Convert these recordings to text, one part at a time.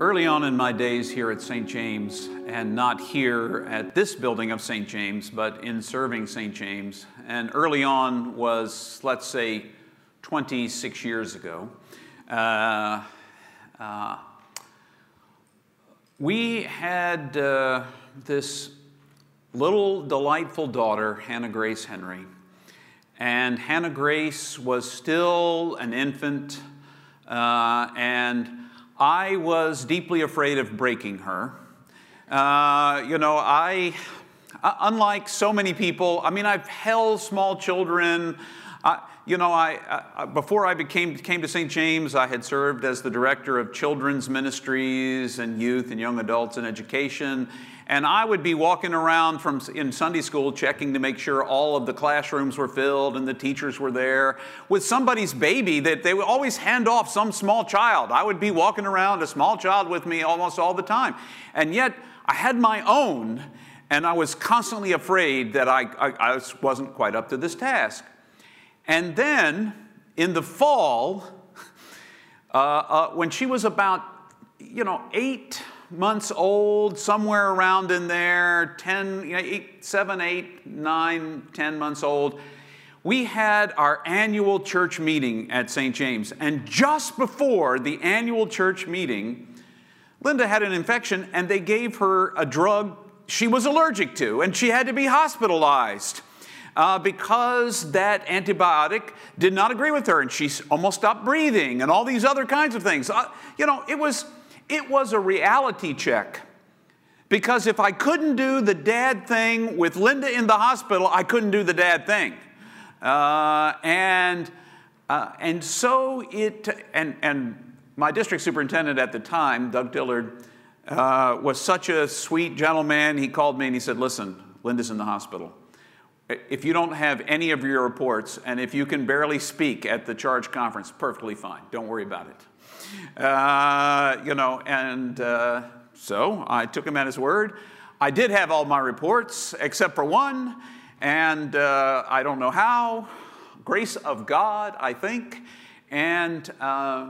Early on in my days here at St. James, and not here at this building of St. James, but in serving St. James, and early on was, let's say, 26 years ago, uh, uh, we had uh, this little delightful daughter, Hannah Grace Henry. And Hannah Grace was still an infant, uh, and I was deeply afraid of breaking her. Uh, you know, I, uh, unlike so many people, I mean, I've held small children. You know, I, uh, before I became, came to St. James, I had served as the director of children's ministries and youth and young adults and education. And I would be walking around from in Sunday school checking to make sure all of the classrooms were filled and the teachers were there with somebody's baby that they would always hand off some small child. I would be walking around a small child with me almost all the time. And yet I had my own and I was constantly afraid that I, I, I wasn't quite up to this task. And then in the fall, uh, uh, when she was about, you know, eight, months old, somewhere around in there, 10, you know, eight, 7, 8, 9, 10 months old, we had our annual church meeting at St. James. And just before the annual church meeting, Linda had an infection and they gave her a drug she was allergic to, and she had to be hospitalized. Uh, because that antibiotic did not agree with her and she almost stopped breathing and all these other kinds of things. Uh, you know, it was, it was a reality check. Because if I couldn't do the dad thing with Linda in the hospital, I couldn't do the dad thing. Uh, and, uh, and so it, and, and my district superintendent at the time, Doug Dillard, uh, was such a sweet gentleman. He called me and he said, Listen, Linda's in the hospital. If you don't have any of your reports, and if you can barely speak at the charge conference, perfectly fine. Don't worry about it. Uh, you know, and uh, so I took him at his word. I did have all my reports except for one, and uh, I don't know how. Grace of God, I think. And, uh,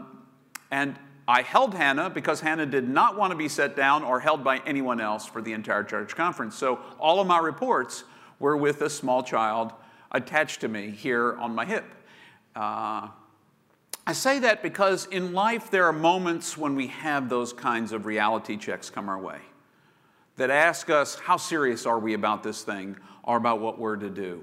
and I held Hannah because Hannah did not want to be set down or held by anyone else for the entire church conference. So all of my reports were with a small child attached to me here on my hip. Uh, I say that because in life there are moments when we have those kinds of reality checks come our way that ask us how serious are we about this thing or about what we're to do.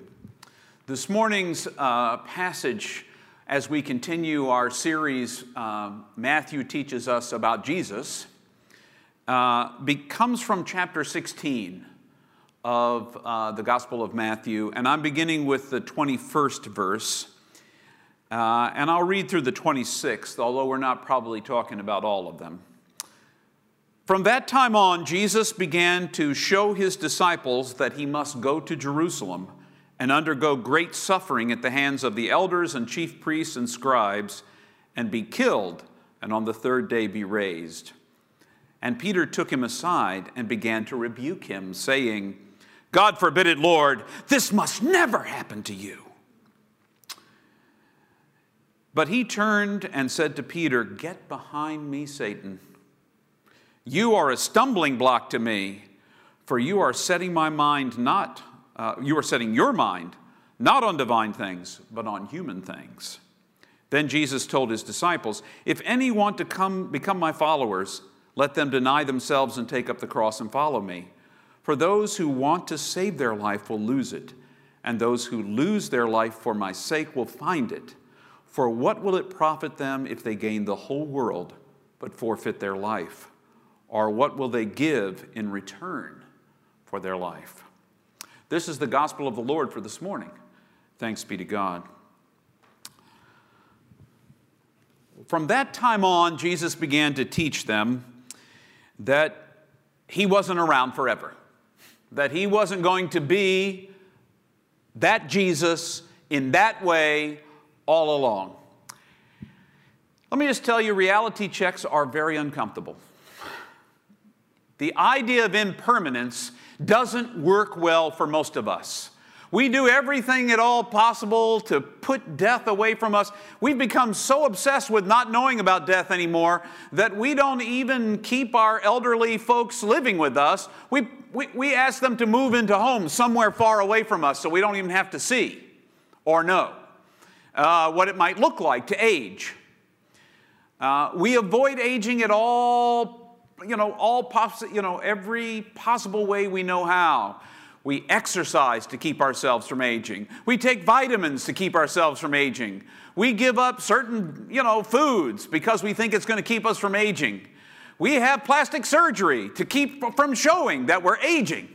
This morning's uh, passage, as we continue our series, uh, Matthew teaches us about Jesus, uh, becomes from chapter 16 of uh, the Gospel of Matthew, and I'm beginning with the 21st verse. Uh, and I'll read through the 26th, although we're not probably talking about all of them. From that time on, Jesus began to show his disciples that he must go to Jerusalem and undergo great suffering at the hands of the elders and chief priests and scribes, and be killed, and on the third day be raised. And Peter took him aside and began to rebuke him, saying, God forbid it, Lord, this must never happen to you. But he turned and said to Peter, Get behind me, Satan. You are a stumbling block to me, for you are setting my mind not, uh, you are setting your mind not on divine things, but on human things. Then Jesus told his disciples, If any want to come become my followers, let them deny themselves and take up the cross and follow me. For those who want to save their life will lose it, and those who lose their life for my sake will find it. For what will it profit them if they gain the whole world but forfeit their life? Or what will they give in return for their life? This is the gospel of the Lord for this morning. Thanks be to God. From that time on, Jesus began to teach them that he wasn't around forever, that he wasn't going to be that Jesus in that way all along. Let me just tell you reality checks are very uncomfortable. The idea of impermanence doesn't work well for most of us. We do everything at all possible to put death away from us. We've become so obsessed with not knowing about death anymore that we don't even keep our elderly folks living with us. We, we, we ask them to move into homes somewhere far away from us so we don't even have to see or know uh, what it might look like to age. Uh, we avoid aging at all, you know, all poss- you know, every possible way we know how. We exercise to keep ourselves from aging. We take vitamins to keep ourselves from aging. We give up certain, you know, foods because we think it's going to keep us from aging. We have plastic surgery to keep from showing that we're aging.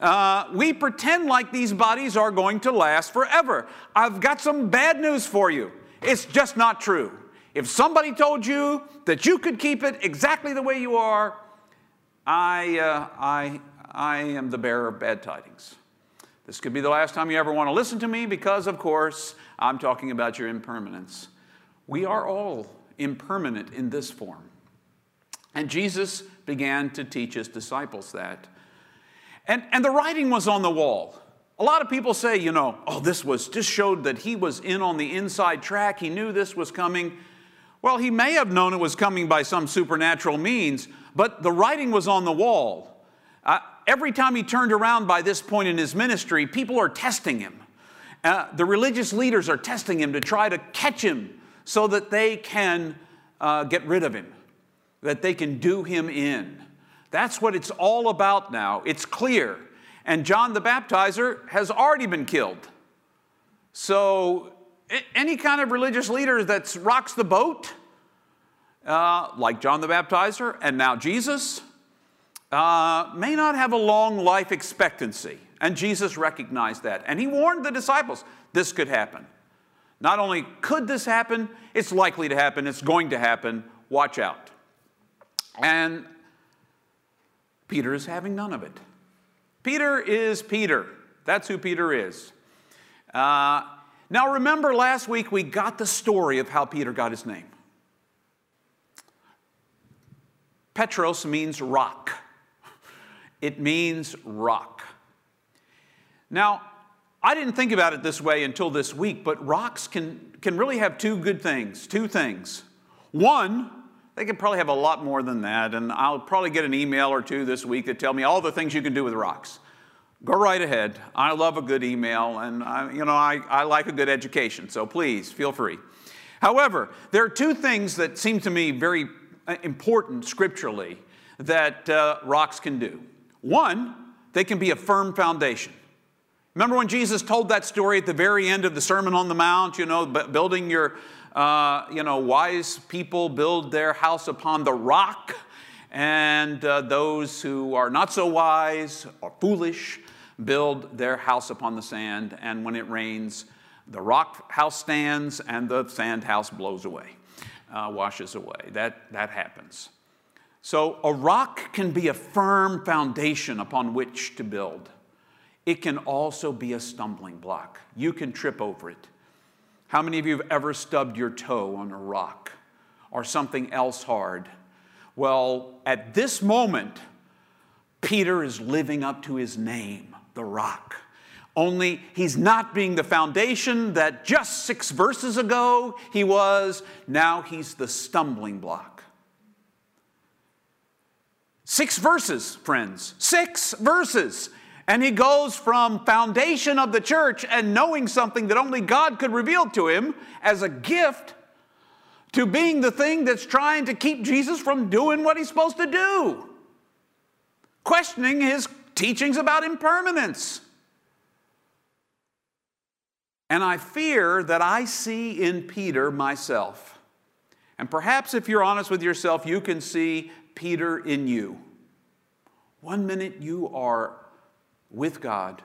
Uh, we pretend like these bodies are going to last forever. I've got some bad news for you. It's just not true. If somebody told you that you could keep it exactly the way you are, I, uh, I, I am the bearer of bad tidings. This could be the last time you ever want to listen to me because, of course, I'm talking about your impermanence. We are all impermanent in this form. And Jesus began to teach his disciples that. And, and the writing was on the wall. A lot of people say, you know, oh, this was just showed that he was in on the inside track. He knew this was coming. Well, he may have known it was coming by some supernatural means, but the writing was on the wall. Uh, every time he turned around by this point in his ministry, people are testing him. Uh, the religious leaders are testing him to try to catch him so that they can uh, get rid of him, that they can do him in. That's what it's all about now. It's clear. And John the Baptizer has already been killed. So, any kind of religious leader that rocks the boat, uh, like John the Baptizer and now Jesus, uh, may not have a long life expectancy. And Jesus recognized that. And he warned the disciples this could happen. Not only could this happen, it's likely to happen, it's going to happen. Watch out. And Peter is having none of it. Peter is Peter. That's who Peter is. Uh, now, remember last week we got the story of how Peter got his name. Petros means rock. It means rock. Now, I didn't think about it this way until this week, but rocks can, can really have two good things, two things. One, they could probably have a lot more than that, and I'll probably get an email or two this week that tell me all the things you can do with rocks. Go right ahead. I love a good email, and I, you know I, I like a good education, so please feel free. However, there are two things that seem to me very uh, important scripturally that uh, rocks can do. One, they can be a firm foundation. Remember when Jesus told that story at the very end of the Sermon on the Mount, you know, building your, uh, you know, wise people build their house upon the rock, and uh, those who are not so wise or foolish build their house upon the sand, and when it rains, the rock house stands and the sand house blows away, uh, washes away. That, that happens. So, a rock can be a firm foundation upon which to build. It can also be a stumbling block. You can trip over it. How many of you have ever stubbed your toe on a rock or something else hard? Well, at this moment, Peter is living up to his name, the rock. Only he's not being the foundation that just six verses ago he was. Now he's the stumbling block. Six verses, friends. Six verses. And he goes from foundation of the church and knowing something that only God could reveal to him as a gift to being the thing that's trying to keep Jesus from doing what he's supposed to do. Questioning his teachings about impermanence. And I fear that I see in Peter myself. And perhaps if you're honest with yourself, you can see Peter in you. One minute you are with God,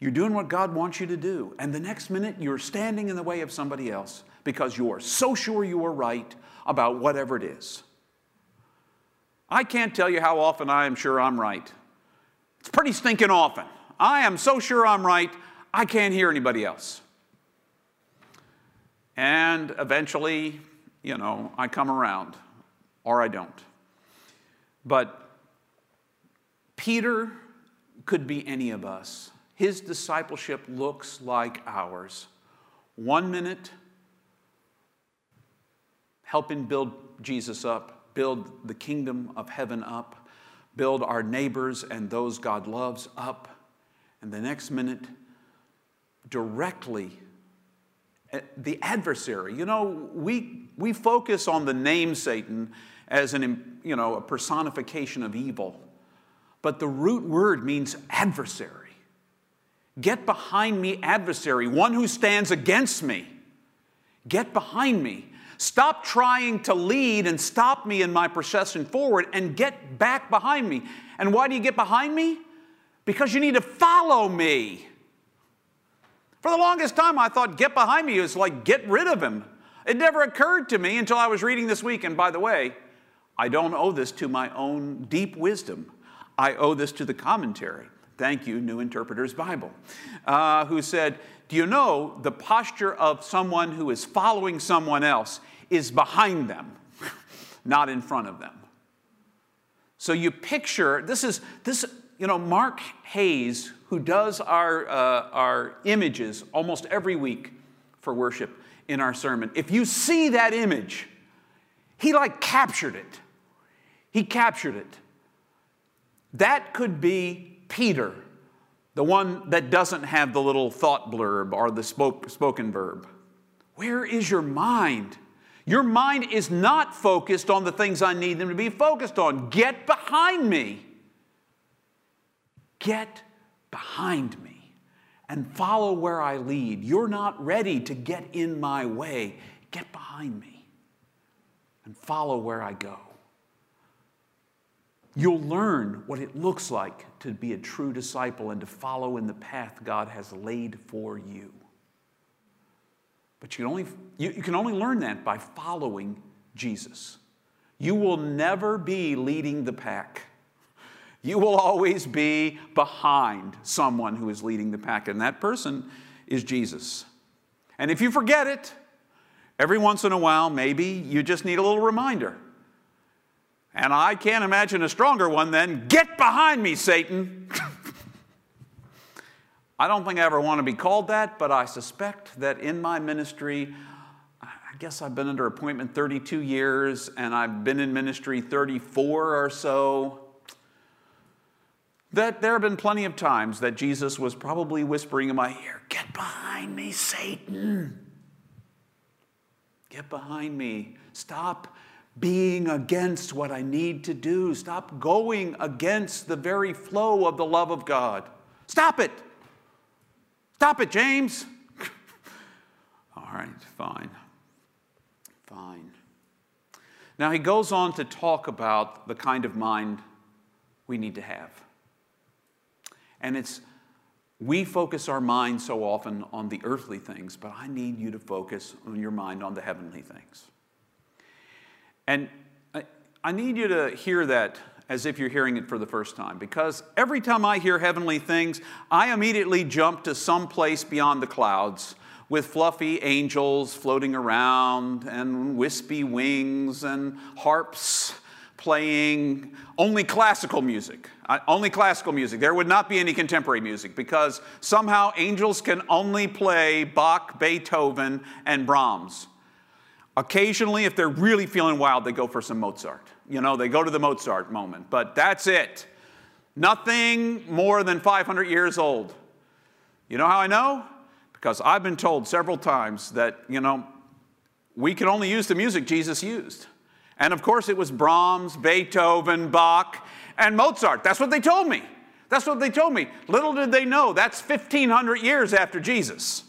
you're doing what God wants you to do, and the next minute you're standing in the way of somebody else because you are so sure you are right about whatever it is. I can't tell you how often I am sure I'm right. It's pretty stinking often. I am so sure I'm right, I can't hear anybody else. And eventually, you know, I come around or I don't. But Peter could be any of us. His discipleship looks like ours. One minute, helping build Jesus up, build the kingdom of heaven up, build our neighbors and those God loves up. And the next minute, directly eh, the adversary. You know, we, we focus on the name Satan as an, you know, a personification of evil, but the root word means adversary. Get behind me, adversary, one who stands against me. Get behind me. Stop trying to lead and stop me in my procession forward and get back behind me. And why do you get behind me? Because you need to follow me. For the longest time, I thought get behind me is like get rid of him. It never occurred to me until I was reading this week. And by the way, I don't owe this to my own deep wisdom, I owe this to the commentary. Thank you, New Interpreter's Bible, uh, who said, Do you know the posture of someone who is following someone else is behind them, not in front of them? So you picture this is this you know Mark Hayes who does our, uh, our images almost every week for worship in our sermon, if you see that image, he like captured it. He captured it. That could be Peter, the one that doesn't have the little thought blurb or the spoke, spoken verb. Where is your mind? Your mind is not focused on the things I need them to be focused on. Get behind me. Get behind me and follow where I lead. You're not ready to get in my way. Get behind me and follow where I go. You'll learn what it looks like to be a true disciple and to follow in the path God has laid for you. But you can only, you, you can only learn that by following Jesus. You will never be leading the pack. You will always be behind someone who is leading the pack, and that person is Jesus. And if you forget it, every once in a while, maybe you just need a little reminder. And I can't imagine a stronger one than get behind me, Satan. I don't think I ever want to be called that, but I suspect that in my ministry, I guess I've been under appointment 32 years and I've been in ministry 34 or so that there have been plenty of times that Jesus was probably whispering in my ear, Get behind me, Satan. Get behind me. Stop being against what I need to do. Stop going against the very flow of the love of God. Stop it. Stop it, James. All right, fine. Fine. Now he goes on to talk about the kind of mind we need to have. And it's, we focus our mind so often on the earthly things, but I need you to focus on your mind on the heavenly things. And I, I need you to hear that as if you're hearing it for the first time, because every time I hear heavenly things, I immediately jump to some place beyond the clouds with fluffy angels floating around and wispy wings and harps playing only classical music. Uh, only classical music. There would not be any contemporary music because somehow angels can only play Bach, Beethoven, and Brahms. Occasionally, if they're really feeling wild, they go for some Mozart. You know, they go to the Mozart moment, but that's it. Nothing more than 500 years old. You know how I know? Because I've been told several times that, you know, we can only use the music Jesus used. And of course, it was Brahms, Beethoven, Bach, and Mozart. That's what they told me. That's what they told me. Little did they know that's 1,500 years after Jesus.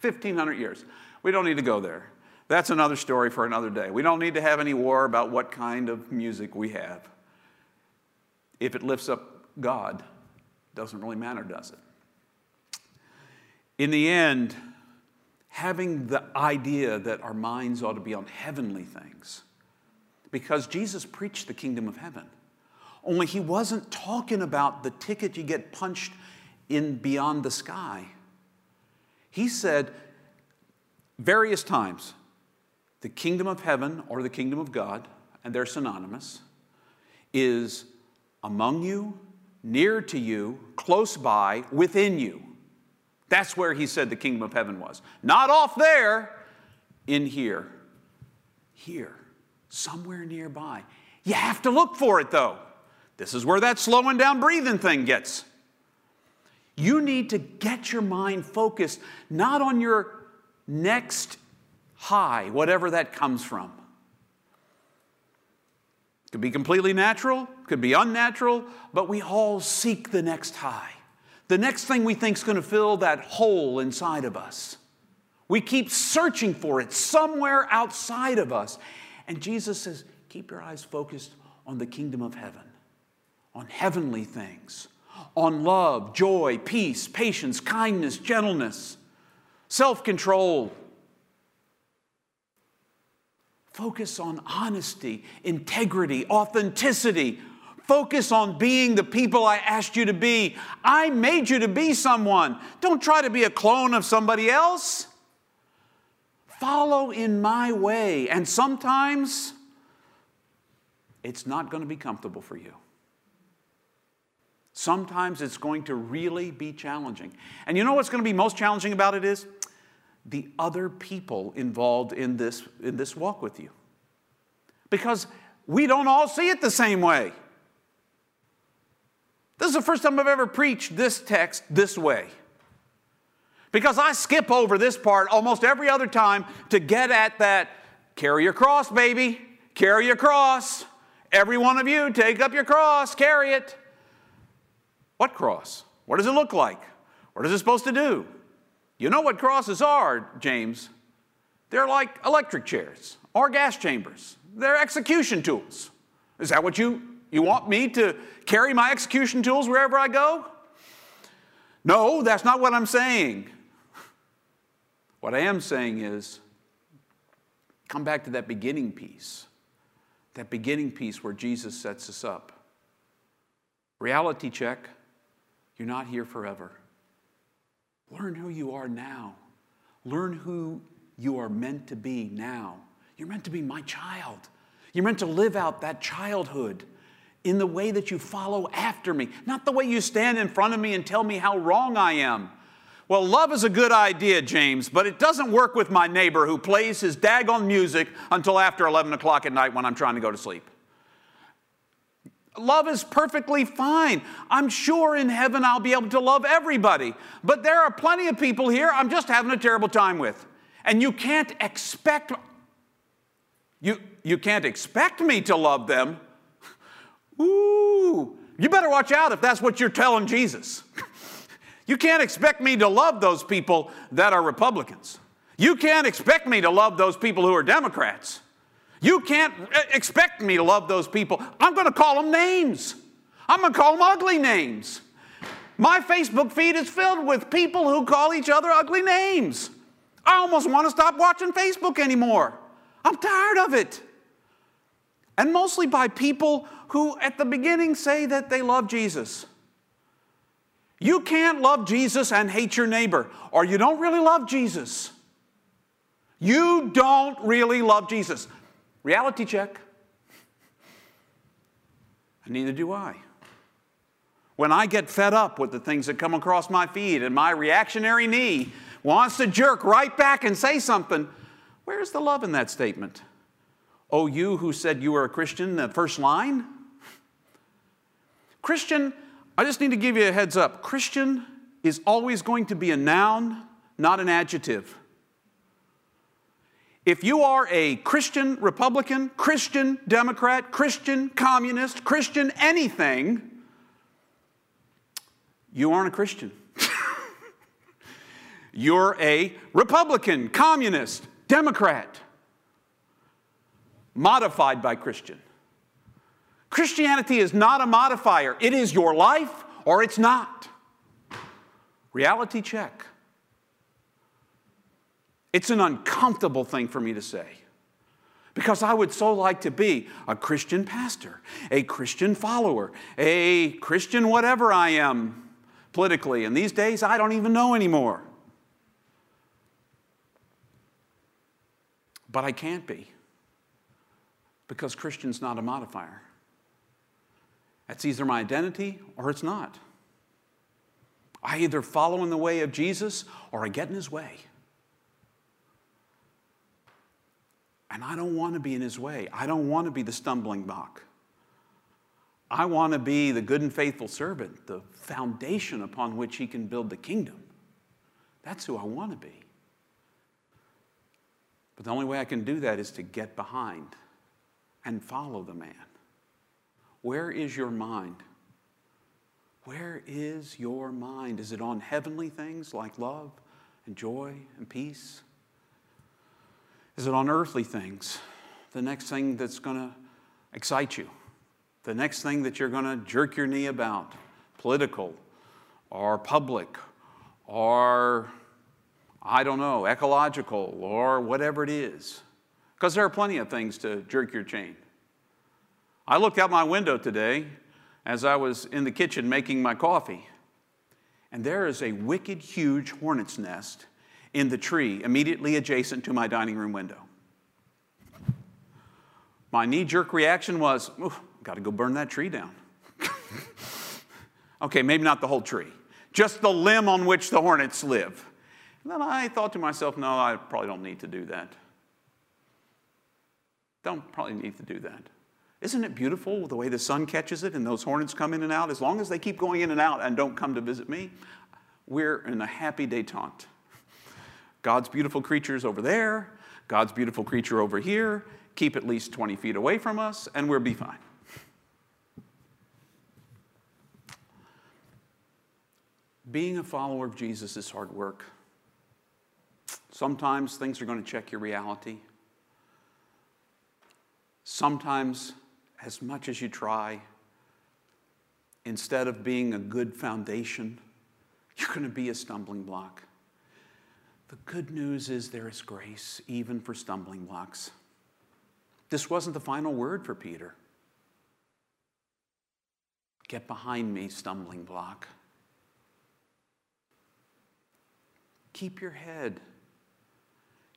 1,500 years. We don't need to go there. That's another story for another day. We don't need to have any war about what kind of music we have. If it lifts up God, doesn't really matter, does it? In the end, having the idea that our minds ought to be on heavenly things, because Jesus preached the kingdom of heaven. Only he wasn't talking about the ticket you get punched in beyond the sky. He said various times, the kingdom of heaven or the kingdom of God, and they're synonymous, is among you near to you, close by, within you. That's where he said the kingdom of heaven was. Not off there, in here. Here, somewhere nearby. You have to look for it though. This is where that slowing down breathing thing gets. You need to get your mind focused not on your next high, whatever that comes from. Could be completely natural, could be unnatural, but we all seek the next high. The next thing we think is going to fill that hole inside of us. We keep searching for it somewhere outside of us. And Jesus says, keep your eyes focused on the kingdom of heaven, on heavenly things, on love, joy, peace, patience, kindness, gentleness, self control. Focus on honesty, integrity, authenticity. Focus on being the people I asked you to be. I made you to be someone. Don't try to be a clone of somebody else. Follow in my way. And sometimes it's not going to be comfortable for you. Sometimes it's going to really be challenging. And you know what's going to be most challenging about it is the other people involved in this, in this walk with you. Because we don't all see it the same way. This is the first time I've ever preached this text this way. Because I skip over this part almost every other time to get at that carry your cross, baby, carry your cross. Every one of you, take up your cross, carry it. What cross? What does it look like? What is it supposed to do? You know what crosses are, James? They're like electric chairs or gas chambers. They're execution tools. Is that what you, you want me to carry my execution tools wherever I go? No, that's not what I'm saying. What I am saying is, come back to that beginning piece, that beginning piece where Jesus sets us up. Reality check you're not here forever. Learn who you are now. Learn who you are meant to be now. You're meant to be my child. You're meant to live out that childhood in the way that you follow after me, not the way you stand in front of me and tell me how wrong I am. Well, love is a good idea, James, but it doesn't work with my neighbor who plays his daggone music until after 11 o'clock at night when I'm trying to go to sleep. Love is perfectly fine. I'm sure in heaven I'll be able to love everybody. But there are plenty of people here I'm just having a terrible time with. And you can't expect you, you can't expect me to love them. Ooh, you better watch out if that's what you're telling Jesus. You can't expect me to love those people that are Republicans. You can't expect me to love those people who are Democrats. You can't uh, expect me to love those people. I'm going to call them names. I'm going to call them ugly names. My Facebook feed is filled with people who call each other ugly names. I almost want to stop watching Facebook anymore. I'm tired of it. And mostly by people who at the beginning say that they love Jesus. You can't love Jesus and hate your neighbor, or you don't really love Jesus. You don't really love Jesus. Reality check. And neither do I. When I get fed up with the things that come across my feed and my reactionary knee wants to jerk right back and say something, where's the love in that statement? Oh, you who said you were a Christian, the first line? Christian I just need to give you a heads up. Christian is always going to be a noun, not an adjective. If you are a Christian Republican, Christian Democrat, Christian Communist, Christian anything, you aren't a Christian. You're a Republican, Communist, Democrat, modified by Christian. Christianity is not a modifier, it is your life or it's not. Reality check. It's an uncomfortable thing for me to say because I would so like to be a Christian pastor, a Christian follower, a Christian whatever I am politically. And these days, I don't even know anymore. But I can't be because Christian's not a modifier. That's either my identity or it's not. I either follow in the way of Jesus or I get in his way. And I don't want to be in his way. I don't want to be the stumbling block. I want to be the good and faithful servant, the foundation upon which he can build the kingdom. That's who I want to be. But the only way I can do that is to get behind and follow the man. Where is your mind? Where is your mind? Is it on heavenly things like love and joy and peace? Is it on earthly things? The next thing that's going to excite you? The next thing that you're going to jerk your knee about? Political or public or, I don't know, ecological or whatever it is. Because there are plenty of things to jerk your chain. I looked out my window today as I was in the kitchen making my coffee, and there is a wicked huge hornet's nest in the tree immediately adjacent to my dining room window. My knee jerk reaction was, got to go burn that tree down. okay, maybe not the whole tree, just the limb on which the hornets live. And then I thought to myself, no, I probably don't need to do that. Don't probably need to do that. Isn't it beautiful the way the sun catches it and those hornets come in and out? As long as they keep going in and out and don't come to visit me, we're in a happy detente. God's beautiful creatures over there, God's beautiful creature over here, keep at least 20 feet away from us, and we'll be fine. Being a follower of Jesus is hard work. Sometimes things are going to check your reality. Sometimes as much as you try, instead of being a good foundation, you're going to be a stumbling block. The good news is there is grace even for stumbling blocks. This wasn't the final word for Peter. Get behind me, stumbling block. Keep your head,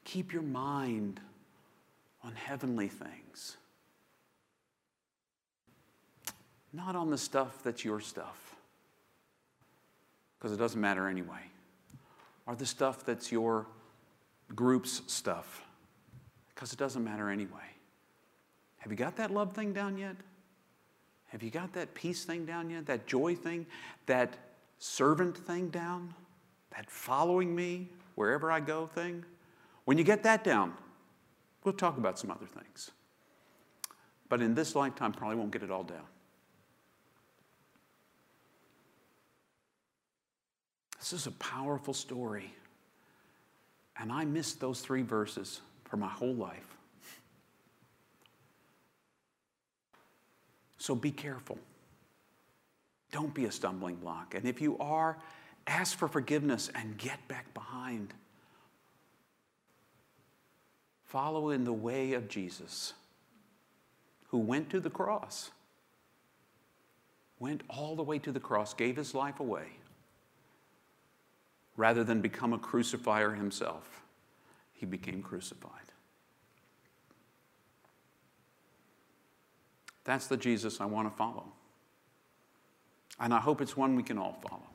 keep your mind on heavenly things not on the stuff that's your stuff, because it doesn't matter anyway, or the stuff that's your group's stuff, because it doesn't matter anyway. Have you got that love thing down yet? Have you got that peace thing down yet? That joy thing? That servant thing down? That following me wherever I go thing? When you get that down, we'll talk about some other things. But in this lifetime, probably won't get it all down. This is a powerful story. And I missed those three verses for my whole life. So be careful. Don't be a stumbling block. And if you are, ask for forgiveness and get back behind. Follow in the way of Jesus, who went to the cross, went all the way to the cross, gave his life away Rather than become a crucifier himself, he became crucified. That's the Jesus I want to follow. And I hope it's one we can all follow.